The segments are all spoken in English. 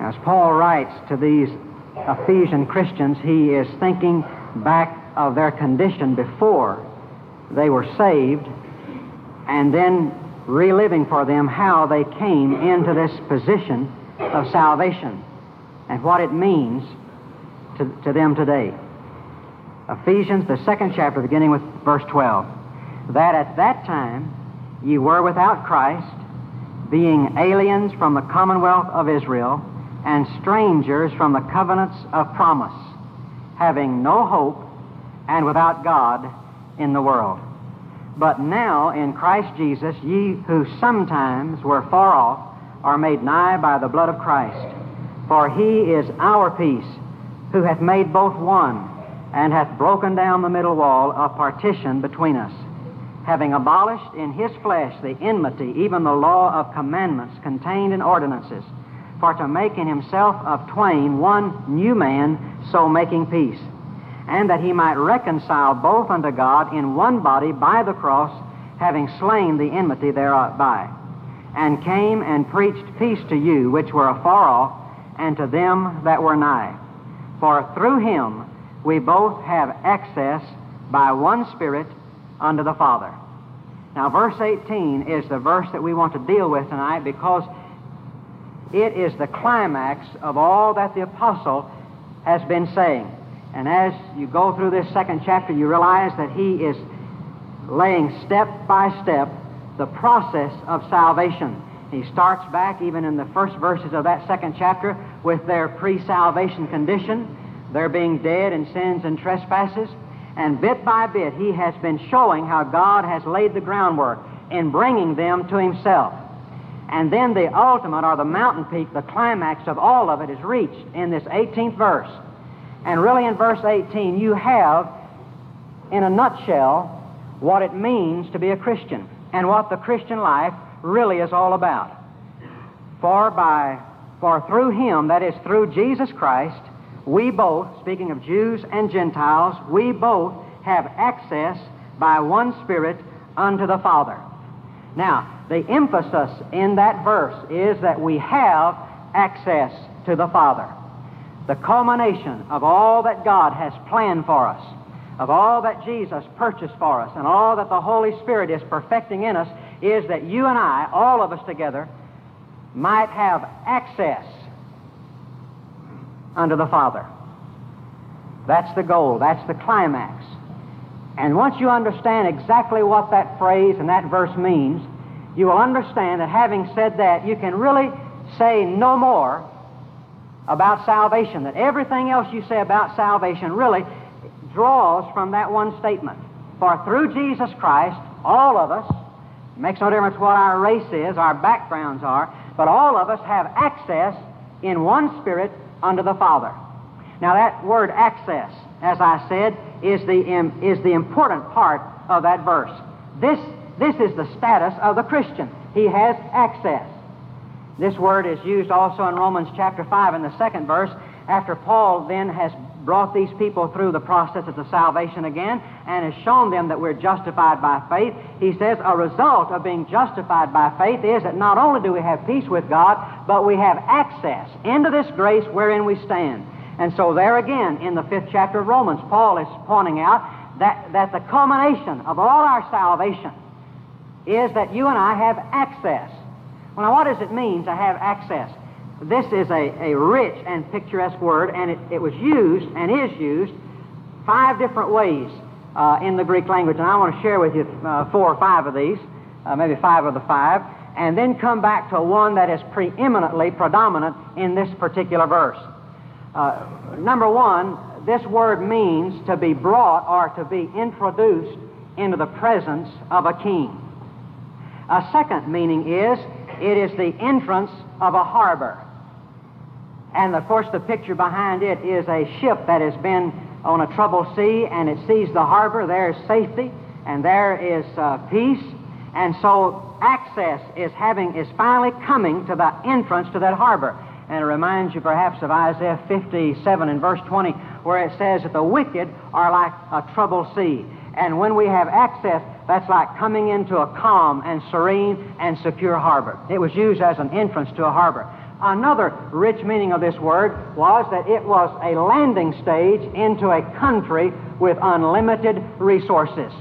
As Paul writes to these Ephesian Christians, he is thinking back of their condition before they were saved and then reliving for them how they came into this position of salvation and what it means to, to them today. Ephesians, the second chapter, beginning with verse 12. That at that time ye were without Christ, being aliens from the commonwealth of Israel, and strangers from the covenants of promise, having no hope and without God in the world. But now in Christ Jesus, ye who sometimes were far off are made nigh by the blood of Christ. For he is our peace, who hath made both one, and hath broken down the middle wall of partition between us, having abolished in his flesh the enmity, even the law of commandments contained in ordinances, for to make in himself of twain one new man, so making peace, and that he might reconcile both unto God in one body by the cross, having slain the enmity thereby, and came and preached peace to you which were afar off, and to them that were nigh. For through him we both have access by one Spirit unto the Father. Now, verse 18 is the verse that we want to deal with tonight because it is the climax of all that the apostle has been saying. And as you go through this second chapter, you realize that he is laying step by step the process of salvation. He starts back even in the first verses of that second chapter with their pre salvation condition, their being dead in sins and trespasses. And bit by bit, he has been showing how God has laid the groundwork in bringing them to himself. And then the ultimate, or the mountain peak, the climax of all of it is reached in this 18th verse. And really, in verse 18, you have, in a nutshell, what it means to be a Christian and what the Christian life really is all about. For by for through him, that is through Jesus Christ, we both, speaking of Jews and Gentiles, we both have access by one Spirit unto the Father. Now, the emphasis in that verse is that we have access to the Father. The culmination of all that God has planned for us, of all that Jesus purchased for us, and all that the Holy Spirit is perfecting in us is that you and I, all of us together, might have access unto the Father. That's the goal. That's the climax. And once you understand exactly what that phrase and that verse means, you will understand that having said that, you can really say no more about salvation. That everything else you say about salvation really draws from that one statement. For through Jesus Christ, all of us, makes no difference what our race is, our backgrounds are, but all of us have access in one Spirit unto the Father. Now, that word access, as I said, is the, is the important part of that verse. This, this is the status of the Christian. He has access. This word is used also in Romans chapter 5 in the second verse, after Paul then has brought these people through the process of the salvation again and has shown them that we're justified by faith. He says a result of being justified by faith is that not only do we have peace with God, but we have access into this grace wherein we stand. And so, there again, in the fifth chapter of Romans, Paul is pointing out that, that the culmination of all our salvation is that you and I have access. Well, now, what does it mean to have access? This is a, a rich and picturesque word, and it, it was used and is used five different ways uh, in the Greek language. And I want to share with you uh, four or five of these, uh, maybe five of the five, and then come back to one that is preeminently predominant in this particular verse. Uh, number one, this word means to be brought or to be introduced into the presence of a king. A second meaning is it is the entrance of a harbor. And of course, the picture behind it is a ship that has been on a troubled sea and it sees the harbor. There is safety and there is uh, peace. And so, access is having is finally coming to the entrance to that harbor. And it reminds you perhaps of Isaiah 57 and verse 20, where it says that the wicked are like a troubled sea. And when we have access, that's like coming into a calm and serene and secure harbor. It was used as an entrance to a harbor. Another rich meaning of this word was that it was a landing stage into a country with unlimited resources.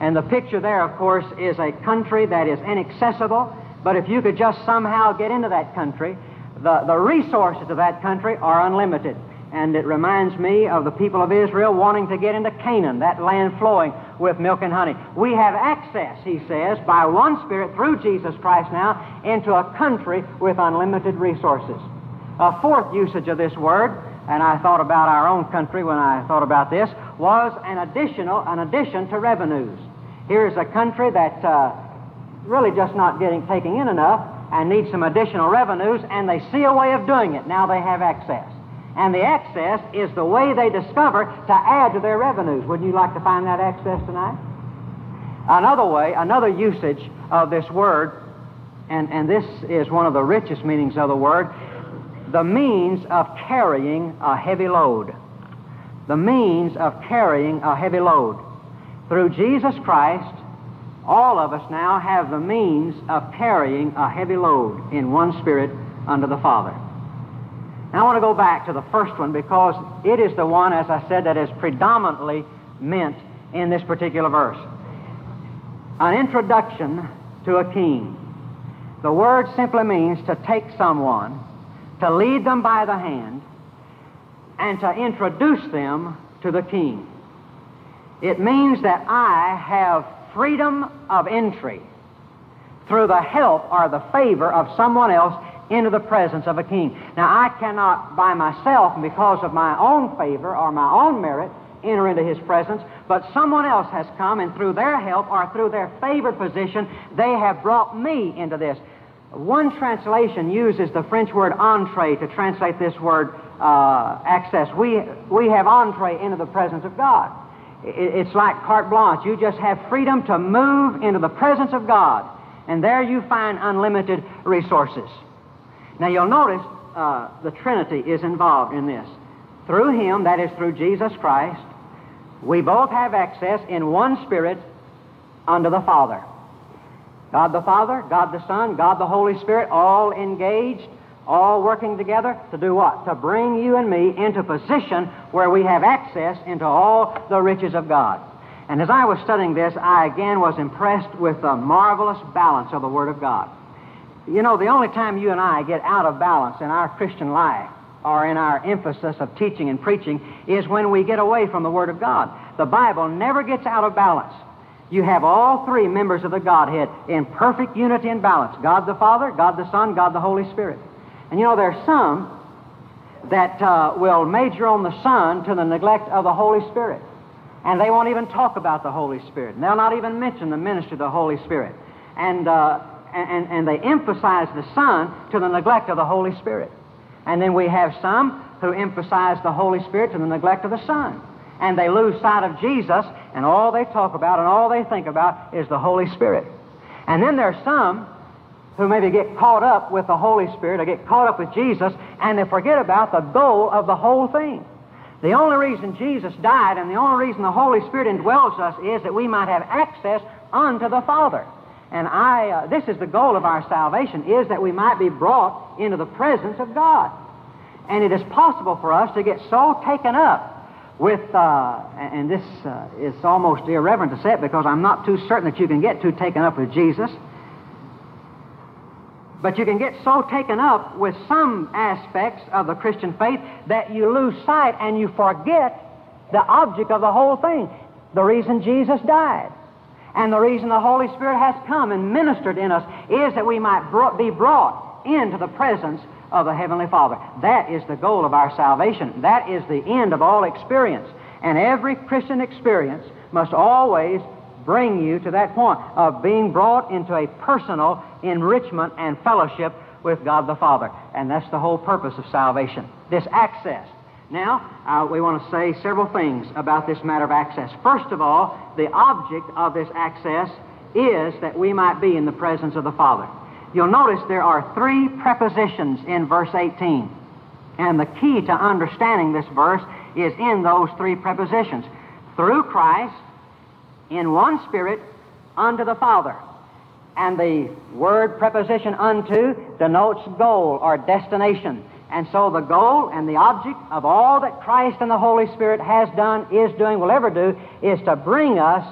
And the picture there, of course, is a country that is inaccessible, but if you could just somehow get into that country, the, the resources of that country are unlimited. And it reminds me of the people of Israel wanting to get into Canaan, that land flowing with milk and honey. We have access, he says, by one Spirit through Jesus Christ now, into a country with unlimited resources. A fourth usage of this word, and I thought about our own country when I thought about this, was an additional, an addition to revenues. Here's a country that uh, really just not getting taking in enough and needs some additional revenues, and they see a way of doing it. Now they have access. And the access is the way they discover to add to their revenues. Wouldn't you like to find that access tonight? Another way, another usage of this word, and, and this is one of the richest meanings of the word, the means of carrying a heavy load. The means of carrying a heavy load. Through Jesus Christ, all of us now have the means of carrying a heavy load in one spirit under the Father. Now, I want to go back to the first one because it is the one, as I said, that is predominantly meant in this particular verse. An introduction to a king. The word simply means to take someone, to lead them by the hand, and to introduce them to the king. It means that I have freedom of entry through the help or the favor of someone else into the presence of a king. Now, I cannot by myself, because of my own favor or my own merit, enter into his presence, but someone else has come, and through their help or through their favored position, they have brought me into this. One translation uses the French word entree to translate this word uh, access. We, we have entree into the presence of God. It, it's like carte blanche. You just have freedom to move into the presence of God, and there you find unlimited resources. Now you'll notice uh, the Trinity is involved in this. Through Him, that is through Jesus Christ, we both have access in one Spirit unto the Father. God the Father, God the Son, God the Holy Spirit, all engaged, all working together to do what? To bring you and me into position where we have access into all the riches of God. And as I was studying this, I again was impressed with the marvelous balance of the Word of God. You know, the only time you and I get out of balance in our Christian life or in our emphasis of teaching and preaching is when we get away from the Word of God. The Bible never gets out of balance. You have all three members of the Godhead in perfect unity and balance God the Father, God the Son, God the Holy Spirit. And you know, there are some that uh, will major on the Son to the neglect of the Holy Spirit. And they won't even talk about the Holy Spirit. And they'll not even mention the ministry of the Holy Spirit. And uh, and, and they emphasize the Son to the neglect of the Holy Spirit. And then we have some who emphasize the Holy Spirit to the neglect of the Son. And they lose sight of Jesus, and all they talk about and all they think about is the Holy Spirit. And then there are some who maybe get caught up with the Holy Spirit or get caught up with Jesus, and they forget about the goal of the whole thing. The only reason Jesus died and the only reason the Holy Spirit indwells us is that we might have access unto the Father. And I, uh, this is the goal of our salvation, is that we might be brought into the presence of God. And it is possible for us to get so taken up with, uh, and this uh, is almost irreverent to say it because I'm not too certain that you can get too taken up with Jesus. But you can get so taken up with some aspects of the Christian faith that you lose sight and you forget the object of the whole thing, the reason Jesus died. And the reason the Holy Spirit has come and ministered in us is that we might be brought into the presence of the Heavenly Father. That is the goal of our salvation. That is the end of all experience. And every Christian experience must always bring you to that point of being brought into a personal enrichment and fellowship with God the Father. And that's the whole purpose of salvation. This access now, uh, we want to say several things about this matter of access. First of all, the object of this access is that we might be in the presence of the Father. You'll notice there are three prepositions in verse 18. And the key to understanding this verse is in those three prepositions. Through Christ, in one Spirit, unto the Father. And the word preposition unto denotes goal or destination. And so the goal and the object of all that Christ and the Holy Spirit has done, is doing, will ever do, is to bring us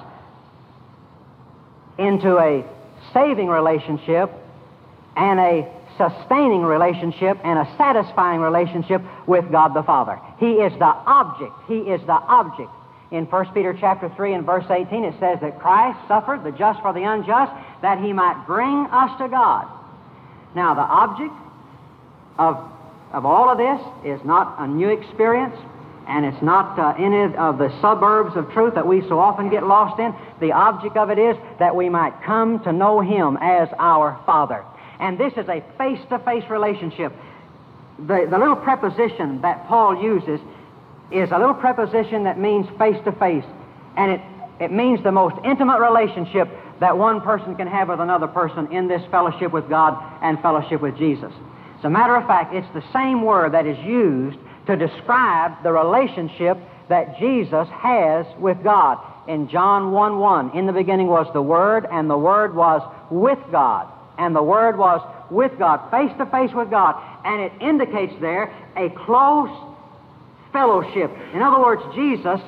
into a saving relationship and a sustaining relationship and a satisfying relationship with God the Father. He is the object. He is the object. In 1 Peter chapter 3 and verse 18 it says that Christ suffered the just for the unjust that he might bring us to God. Now the object of, of all of this is not a new experience and it's not uh, any of the suburbs of truth that we so often get lost in. The object of it is that we might come to know him as our Father. And this is a face to face relationship. The, the little preposition that Paul uses is a little preposition that means face to face. And it, it means the most intimate relationship that one person can have with another person in this fellowship with God and fellowship with Jesus. As a matter of fact, it's the same word that is used to describe the relationship that Jesus has with God. In John 1 1, in the beginning was the Word, and the Word was with God and the Word was with God, face to face with God. And it indicates there a close fellowship. In other words, Jesus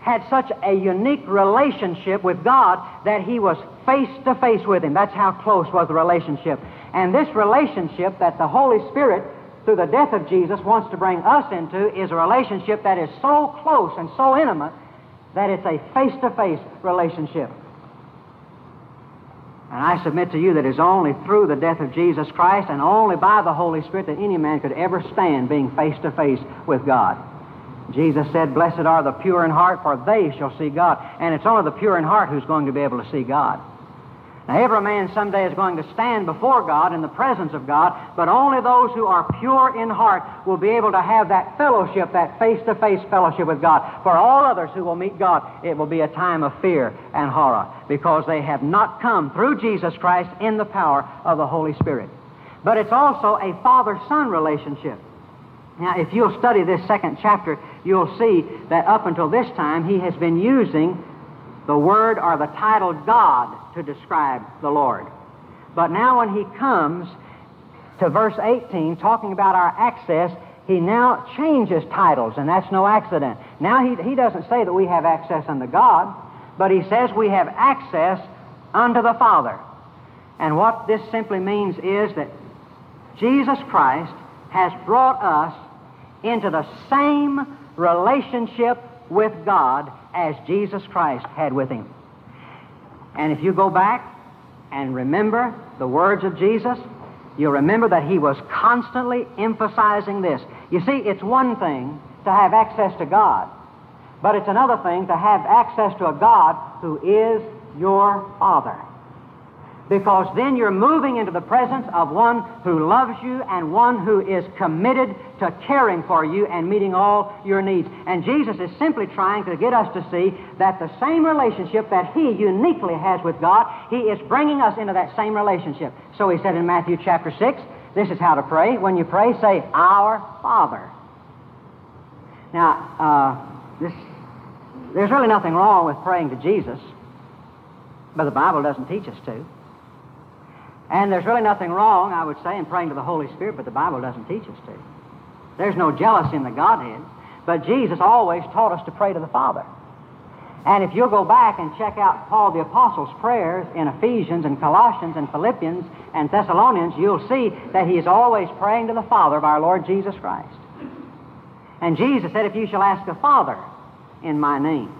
had such a unique relationship with God that he was face to face with him. That's how close was the relationship. And this relationship that the Holy Spirit, through the death of Jesus, wants to bring us into is a relationship that is so close and so intimate that it's a face to face relationship. And I submit to you that it's only through the death of Jesus Christ and only by the Holy Spirit that any man could ever stand being face to face with God. Jesus said, Blessed are the pure in heart, for they shall see God. And it's only the pure in heart who's going to be able to see God. Now, every man someday is going to stand before God in the presence of God, but only those who are pure in heart will be able to have that fellowship, that face to face fellowship with God. For all others who will meet God, it will be a time of fear and horror because they have not come through Jesus Christ in the power of the Holy Spirit. But it's also a father son relationship. Now, if you'll study this second chapter, you'll see that up until this time, he has been using the word or the title God to describe the Lord. But now, when he comes to verse 18, talking about our access, he now changes titles, and that's no accident. Now, he, he doesn't say that we have access unto God, but he says we have access unto the Father. And what this simply means is that Jesus Christ has brought us into the same relationship with God as Jesus Christ had with him. And if you go back and remember the words of Jesus, you'll remember that he was constantly emphasizing this. You see, it's one thing to have access to God, but it's another thing to have access to a God who is your Father because then you're moving into the presence of one who loves you and one who is committed to caring for you and meeting all your needs. And Jesus is simply trying to get us to see that the same relationship that He uniquely has with God, He is bringing us into that same relationship. So He said in Matthew chapter 6, this is how to pray. When you pray, say, Our Father. Now, uh, this, there's really nothing wrong with praying to Jesus, but the Bible doesn't teach us to. And there's really nothing wrong, I would say, in praying to the Holy Spirit, but the Bible doesn't teach us to. There's no jealousy in the Godhead, but Jesus always taught us to pray to the Father. And if you'll go back and check out Paul the Apostle's prayers in Ephesians and Colossians and Philippians and Thessalonians, you'll see that he is always praying to the Father of our Lord Jesus Christ. And Jesus said, If you shall ask a Father in my name.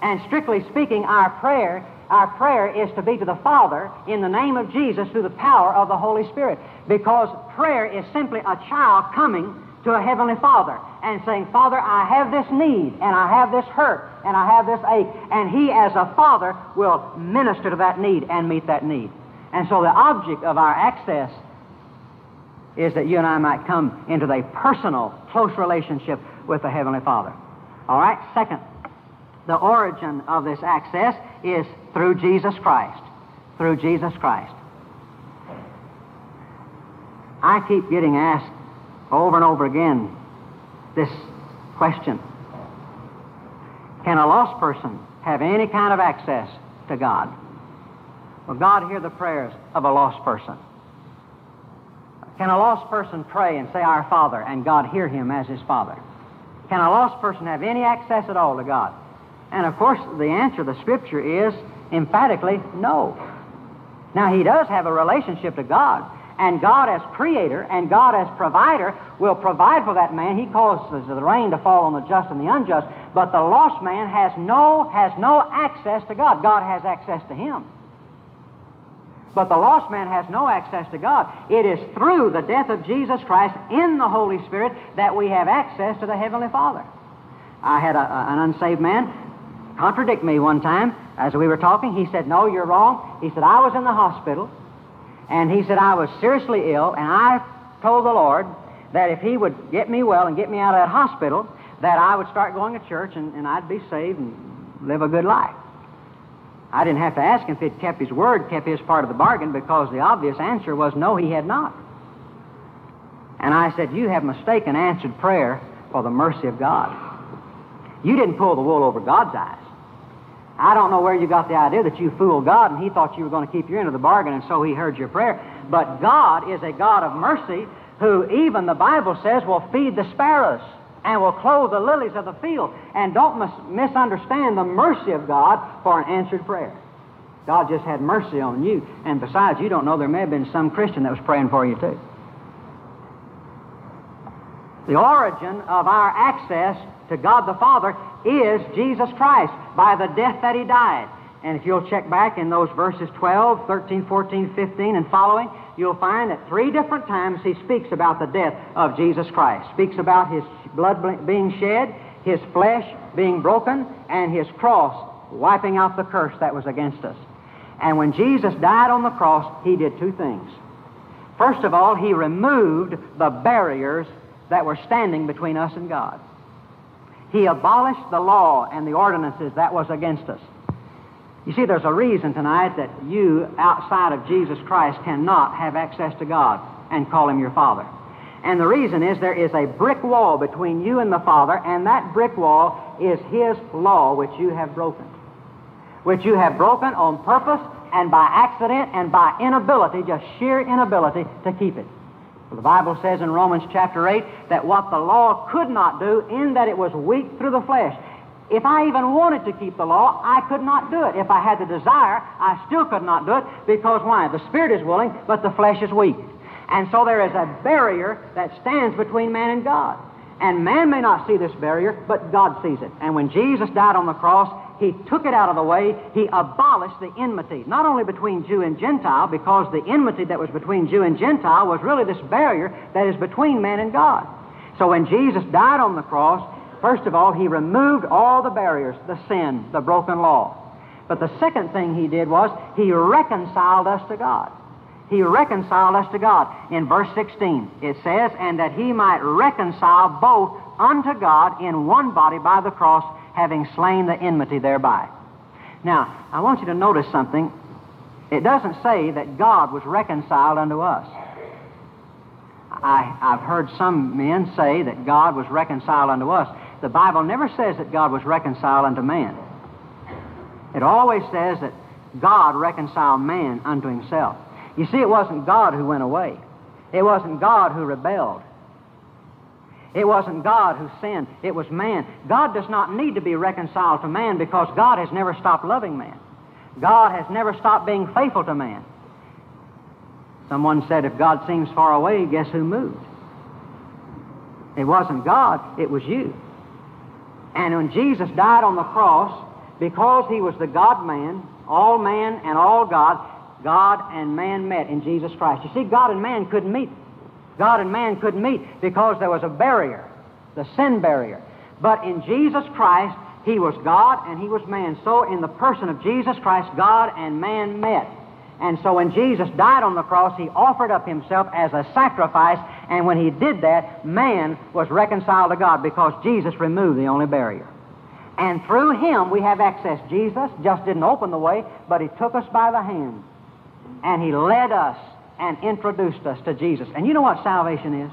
And strictly speaking, our prayer our prayer is to be to the Father in the name of Jesus through the power of the Holy Spirit. Because prayer is simply a child coming to a Heavenly Father and saying, Father, I have this need, and I have this hurt, and I have this ache. And He, as a Father, will minister to that need and meet that need. And so the object of our access is that you and I might come into a personal, close relationship with the Heavenly Father. All right? Second, the origin of this access is through Jesus Christ. Through Jesus Christ. I keep getting asked over and over again this question Can a lost person have any kind of access to God? Will God hear the prayers of a lost person? Can a lost person pray and say, Our Father, and God hear him as his Father? Can a lost person have any access at all to God? And of course, the answer, the Scripture is emphatically no. Now, he does have a relationship to God, and God as creator and God as provider will provide for that man. He causes the rain to fall on the just and the unjust, but the lost man has no, has no access to God. God has access to him. But the lost man has no access to God. It is through the death of Jesus Christ in the Holy Spirit that we have access to the Heavenly Father. I had a, an unsaved man contradict me one time as we were talking. He said, No, you're wrong. He said, I was in the hospital, and he said, I was seriously ill, and I told the Lord that if He would get me well and get me out of that hospital, that I would start going to church and, and I'd be saved and live a good life. I didn't have to ask him if he'd kept his word, kept his part of the bargain, because the obvious answer was no, he had not. And I said, You have mistaken answered prayer for the mercy of God. You didn't pull the wool over God's eyes. I don't know where you got the idea that you fooled God and He thought you were going to keep your end of the bargain and so He heard your prayer. But God is a God of mercy who, even the Bible says, will feed the sparrows and will clothe the lilies of the field. And don't mis- misunderstand the mercy of God for an answered prayer. God just had mercy on you. And besides, you don't know, there may have been some Christian that was praying for you too. The origin of our access to God the Father is Jesus Christ by the death that He died. And if you'll check back in those verses 12, 13, 14, 15, and following, you'll find that three different times he speaks about the death of Jesus Christ. Speaks about his blood being shed, his flesh being broken, and his cross wiping out the curse that was against us. And when Jesus died on the cross, he did two things. First of all, he removed the barriers that were standing between us and God. He abolished the law and the ordinances that was against us. You see, there's a reason tonight that you, outside of Jesus Christ, cannot have access to God and call Him your Father. And the reason is there is a brick wall between you and the Father, and that brick wall is His law which you have broken. Which you have broken on purpose and by accident and by inability, just sheer inability to keep it. The Bible says in Romans chapter 8 that what the law could not do, in that it was weak through the flesh, if I even wanted to keep the law, I could not do it. If I had the desire, I still could not do it because why? The spirit is willing, but the flesh is weak. And so there is a barrier that stands between man and God. And man may not see this barrier, but God sees it. And when Jesus died on the cross, he took it out of the way. He abolished the enmity, not only between Jew and Gentile, because the enmity that was between Jew and Gentile was really this barrier that is between man and God. So when Jesus died on the cross, First of all, he removed all the barriers, the sin, the broken law. But the second thing he did was he reconciled us to God. He reconciled us to God. In verse 16, it says, And that he might reconcile both unto God in one body by the cross, having slain the enmity thereby. Now, I want you to notice something. It doesn't say that God was reconciled unto us. I, have heard some men say that God was reconciled unto us. The Bible never says that God was reconciled unto man. It always says that God reconciled man unto himself. You see, it wasn't God who went away. It wasn't God who rebelled. It wasn't God who sinned. It was man. God does not need to be reconciled to man because God has never stopped loving man. God has never stopped being faithful to man. Someone said, if God seems far away, guess who moved? It wasn't God, it was you. And when Jesus died on the cross, because he was the God man, all man and all God, God and man met in Jesus Christ. You see, God and man couldn't meet. God and man couldn't meet because there was a barrier, the sin barrier. But in Jesus Christ, he was God and he was man. So in the person of Jesus Christ, God and man met. And so when Jesus died on the cross, he offered up himself as a sacrifice, and when he did that, man was reconciled to God because Jesus removed the only barrier. And through him we have access. Jesus just didn't open the way, but he took us by the hand, and he led us and introduced us to Jesus. And you know what salvation is?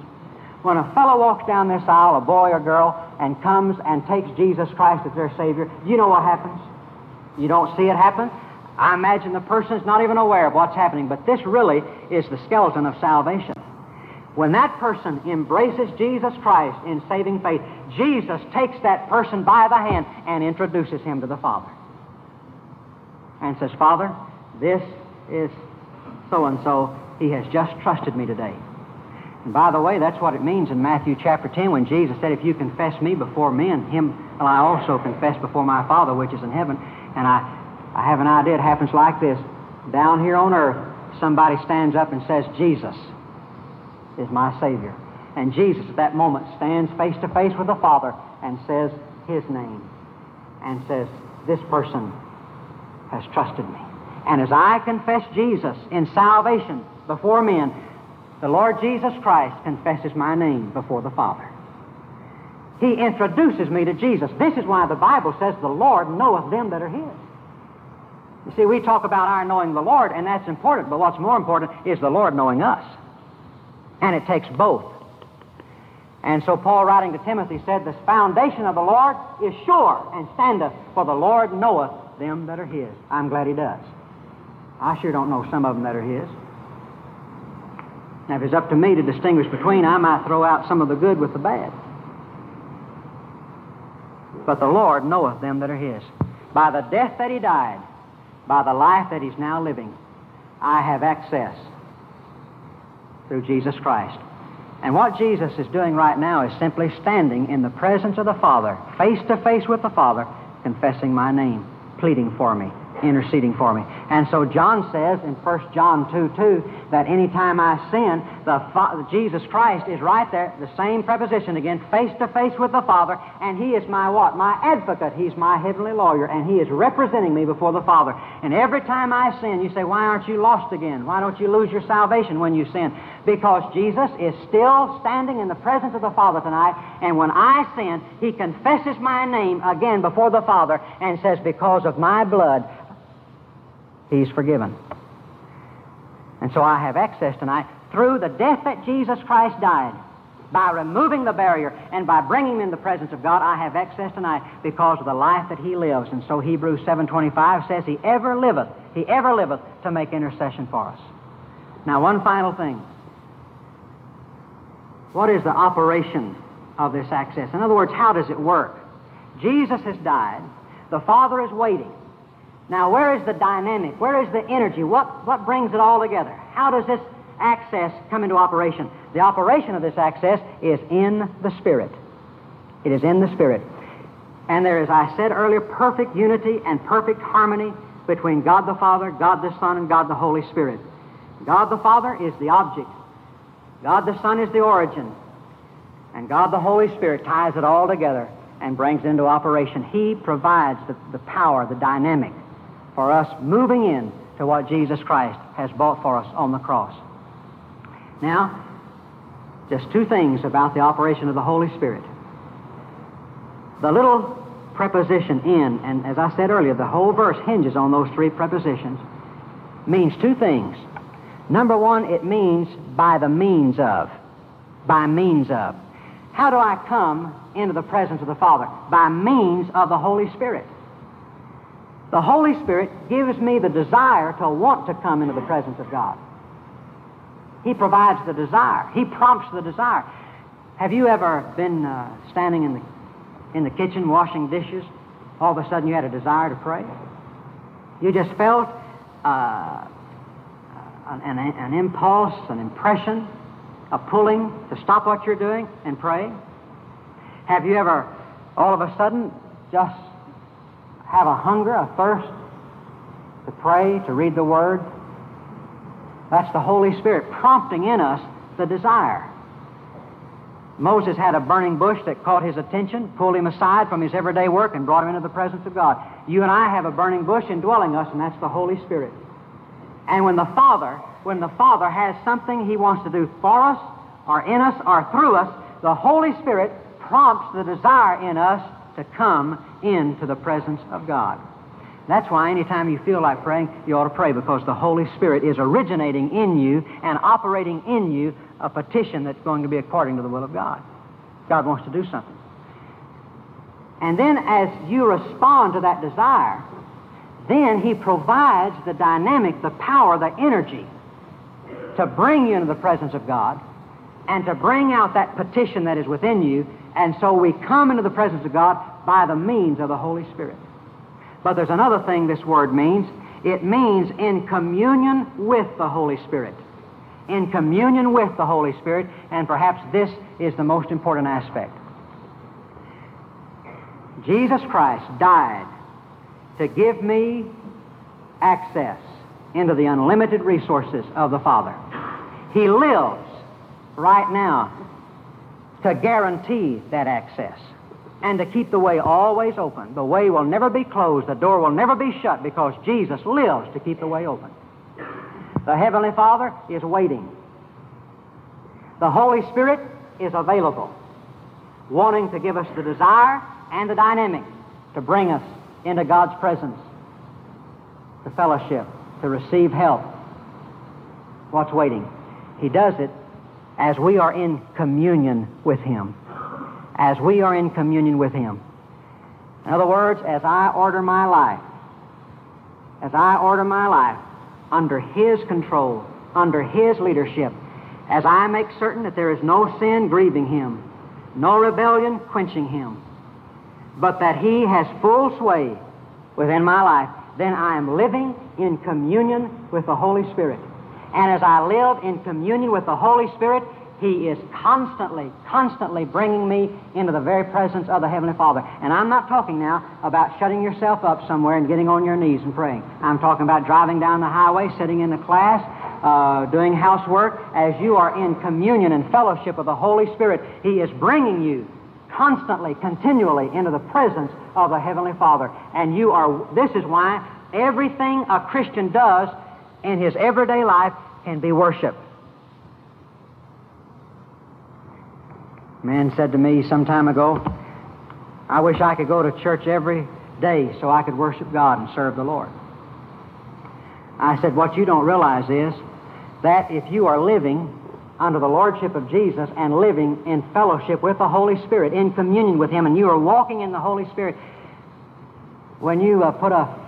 When a fellow walks down this aisle, a boy or girl, and comes and takes Jesus Christ as their Savior, you know what happens? You don't see it happen? I imagine the person is not even aware of what's happening, but this really is the skeleton of salvation. When that person embraces Jesus Christ in saving faith, Jesus takes that person by the hand and introduces him to the Father. And says, Father, this is so and so. He has just trusted me today. And by the way, that's what it means in Matthew chapter 10 when Jesus said, If you confess me before men, him will I also confess before my Father which is in heaven. And I, I have an idea it happens like this. Down here on earth, somebody stands up and says, Jesus is my Savior. And Jesus at that moment stands face to face with the Father and says his name and says, This person has trusted me. And as I confess Jesus in salvation before men, the Lord Jesus Christ confesses my name before the Father. He introduces me to Jesus. This is why the Bible says the Lord knoweth them that are His. You see, we talk about our knowing the Lord, and that's important, but what's more important is the Lord knowing us. And it takes both. And so Paul, writing to Timothy, said, The foundation of the Lord is sure and standeth, for the Lord knoweth them that are His. I'm glad He does. I sure don't know some of them that are His. Now, if it's up to me to distinguish between, I might throw out some of the good with the bad. But the Lord knoweth them that are His. By the death that He died, by the life that He's now living, I have access through Jesus Christ. And what Jesus is doing right now is simply standing in the presence of the Father, face to face with the Father, confessing my name, pleading for me interceding for me. And so John says in 1 John 2 2 that anytime I sin, the Fa- Jesus Christ is right there, the same preposition again, face to face with the Father, and He is my what? My advocate. He's my heavenly lawyer, and He is representing me before the Father. And every time I sin, you say, Why aren't you lost again? Why don't you lose your salvation when you sin? Because Jesus is still standing in the presence of the Father tonight, and when I sin, He confesses my name again before the Father and says, Because of my blood, He's forgiven. And so I have access tonight through the death that Jesus Christ died. By removing the barrier and by bringing him in the presence of God, I have access tonight because of the life that he lives. And so Hebrews 7.25 says, He ever liveth, He ever liveth to make intercession for us. Now, one final thing. What is the operation of this access? In other words, how does it work? Jesus has died. The Father is waiting. Now, where is the dynamic? Where is the energy? What, what brings it all together? How does this access come into operation? The operation of this access is in the Spirit. It is in the Spirit. And there is, I said earlier, perfect unity and perfect harmony between God the Father, God the Son, and God the Holy Spirit. God the Father is the object. God the Son is the origin. And God the Holy Spirit ties it all together and brings it into operation. He provides the, the power, the dynamic for us moving in to what Jesus Christ has bought for us on the cross. Now, just two things about the operation of the Holy Spirit. The little preposition in, and as I said earlier, the whole verse hinges on those three prepositions, means two things. Number one, it means by the means of. By means of. How do I come into the presence of the Father? By means of the Holy Spirit. The Holy Spirit gives me the desire to want to come into the presence of God. He provides the desire. He prompts the desire. Have you ever been uh, standing in the, in the kitchen washing dishes? All of a sudden you had a desire to pray? You just felt uh, an, an, an impulse, an impression, a pulling to stop what you're doing and pray? Have you ever, all of a sudden, just have a hunger, a thirst to pray, to read the Word. That's the Holy Spirit prompting in us the desire. Moses had a burning bush that caught his attention, pulled him aside from his everyday work, and brought him into the presence of God. You and I have a burning bush indwelling us, and that's the Holy Spirit. And when the Father, when the Father has something He wants to do for us, or in us, or through us, the Holy Spirit prompts the desire in us to come into the presence of God. That's why anytime you feel like praying, you ought to pray because the Holy Spirit is originating in you and operating in you a petition that's going to be according to the will of God. God wants to do something. And then as you respond to that desire, then He provides the dynamic, the power, the energy to bring you into the presence of God and to bring out that petition that is within you. And so we come into the presence of God by the means of the Holy Spirit. But there's another thing this word means it means in communion with the Holy Spirit. In communion with the Holy Spirit, and perhaps this is the most important aspect. Jesus Christ died to give me access into the unlimited resources of the Father. He lives right now to guarantee that access and to keep the way always open. The way will never be closed, the door will never be shut because Jesus lives to keep the way open. The Heavenly Father is waiting. The Holy Spirit is available, wanting to give us the desire and the dynamic to bring us into God's presence, to fellowship, to receive help. What's waiting? He does it as we are in communion with Him. As we are in communion with Him. In other words, as I order my life, as I order my life under His control, under His leadership, as I make certain that there is no sin grieving Him, no rebellion quenching Him, but that He has full sway within my life, then I am living in communion with the Holy Spirit. And as I live in communion with the Holy Spirit, He is constantly, constantly bringing me into the very presence of the Heavenly Father. And I'm not talking now about shutting yourself up somewhere and getting on your knees and praying. I'm talking about driving down the highway, sitting in the class, uh, doing housework. As you are in communion and fellowship with the Holy Spirit, He is bringing you constantly, continually into the presence of the Heavenly Father. And you are, this is why everything a Christian does in his everyday life can be worship. A man said to me some time ago, I wish I could go to church every day so I could worship God and serve the Lord. I said, What you don't realize is that if you are living under the Lordship of Jesus and living in fellowship with the Holy Spirit, in communion with Him, and you are walking in the Holy Spirit, when you uh, put a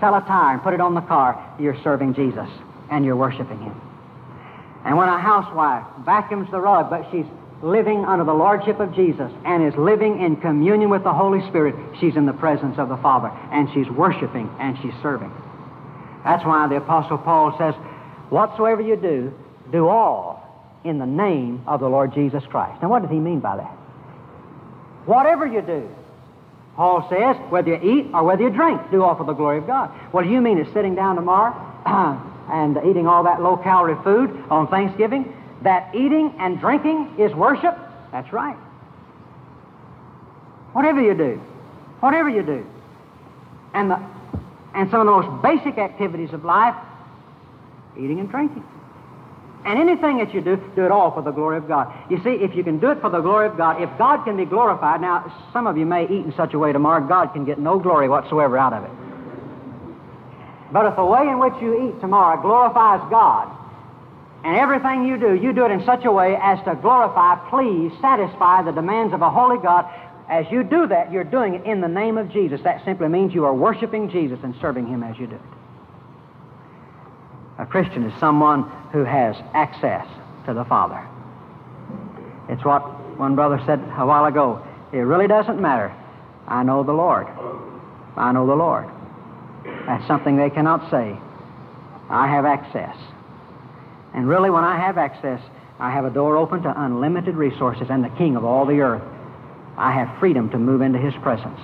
sell a tire and put it on the car, you're serving Jesus and you're worshiping Him. And when a housewife vacuums the rug, but she's living under the Lordship of Jesus and is living in communion with the Holy Spirit, she's in the presence of the Father and she's worshiping and she's serving. That's why the Apostle Paul says, Whatsoever you do, do all in the name of the Lord Jesus Christ. Now, what does he mean by that? Whatever you do, Paul says, whether you eat or whether you drink, do all for the glory of God. What do you mean is sitting down tomorrow and eating all that low calorie food on Thanksgiving? That eating and drinking is worship? That's right. Whatever you do, whatever you do. And, the, and some of the most basic activities of life, eating and drinking. And anything that you do, do it all for the glory of God. You see, if you can do it for the glory of God, if God can be glorified, now some of you may eat in such a way tomorrow, God can get no glory whatsoever out of it. But if the way in which you eat tomorrow glorifies God, and everything you do, you do it in such a way as to glorify, please, satisfy the demands of a holy God. As you do that, you're doing it in the name of Jesus. That simply means you are worshiping Jesus and serving Him as you do it. A Christian is someone who has access to the Father. It's what one brother said a while ago. It really doesn't matter. I know the Lord. I know the Lord. That's something they cannot say. I have access. And really, when I have access, I have a door open to unlimited resources and the King of all the earth. I have freedom to move into His presence.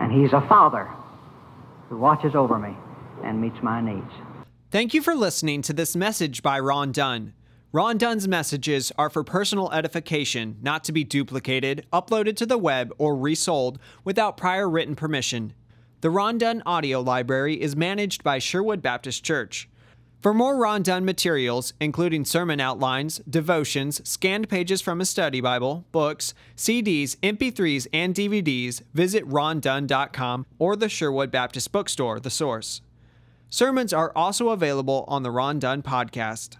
And He's a Father who watches over me and meets my needs. Thank you for listening to this message by Ron Dunn. Ron Dunn's messages are for personal edification, not to be duplicated, uploaded to the web, or resold without prior written permission. The Ron Dunn audio library is managed by Sherwood Baptist Church. For more Ron Dunn materials, including sermon outlines, devotions, scanned pages from a study Bible, books, CDs, MP3s, and DVDs, visit rondunn.com or the Sherwood Baptist Bookstore, the source. Sermons are also available on the Ron Dunn podcast.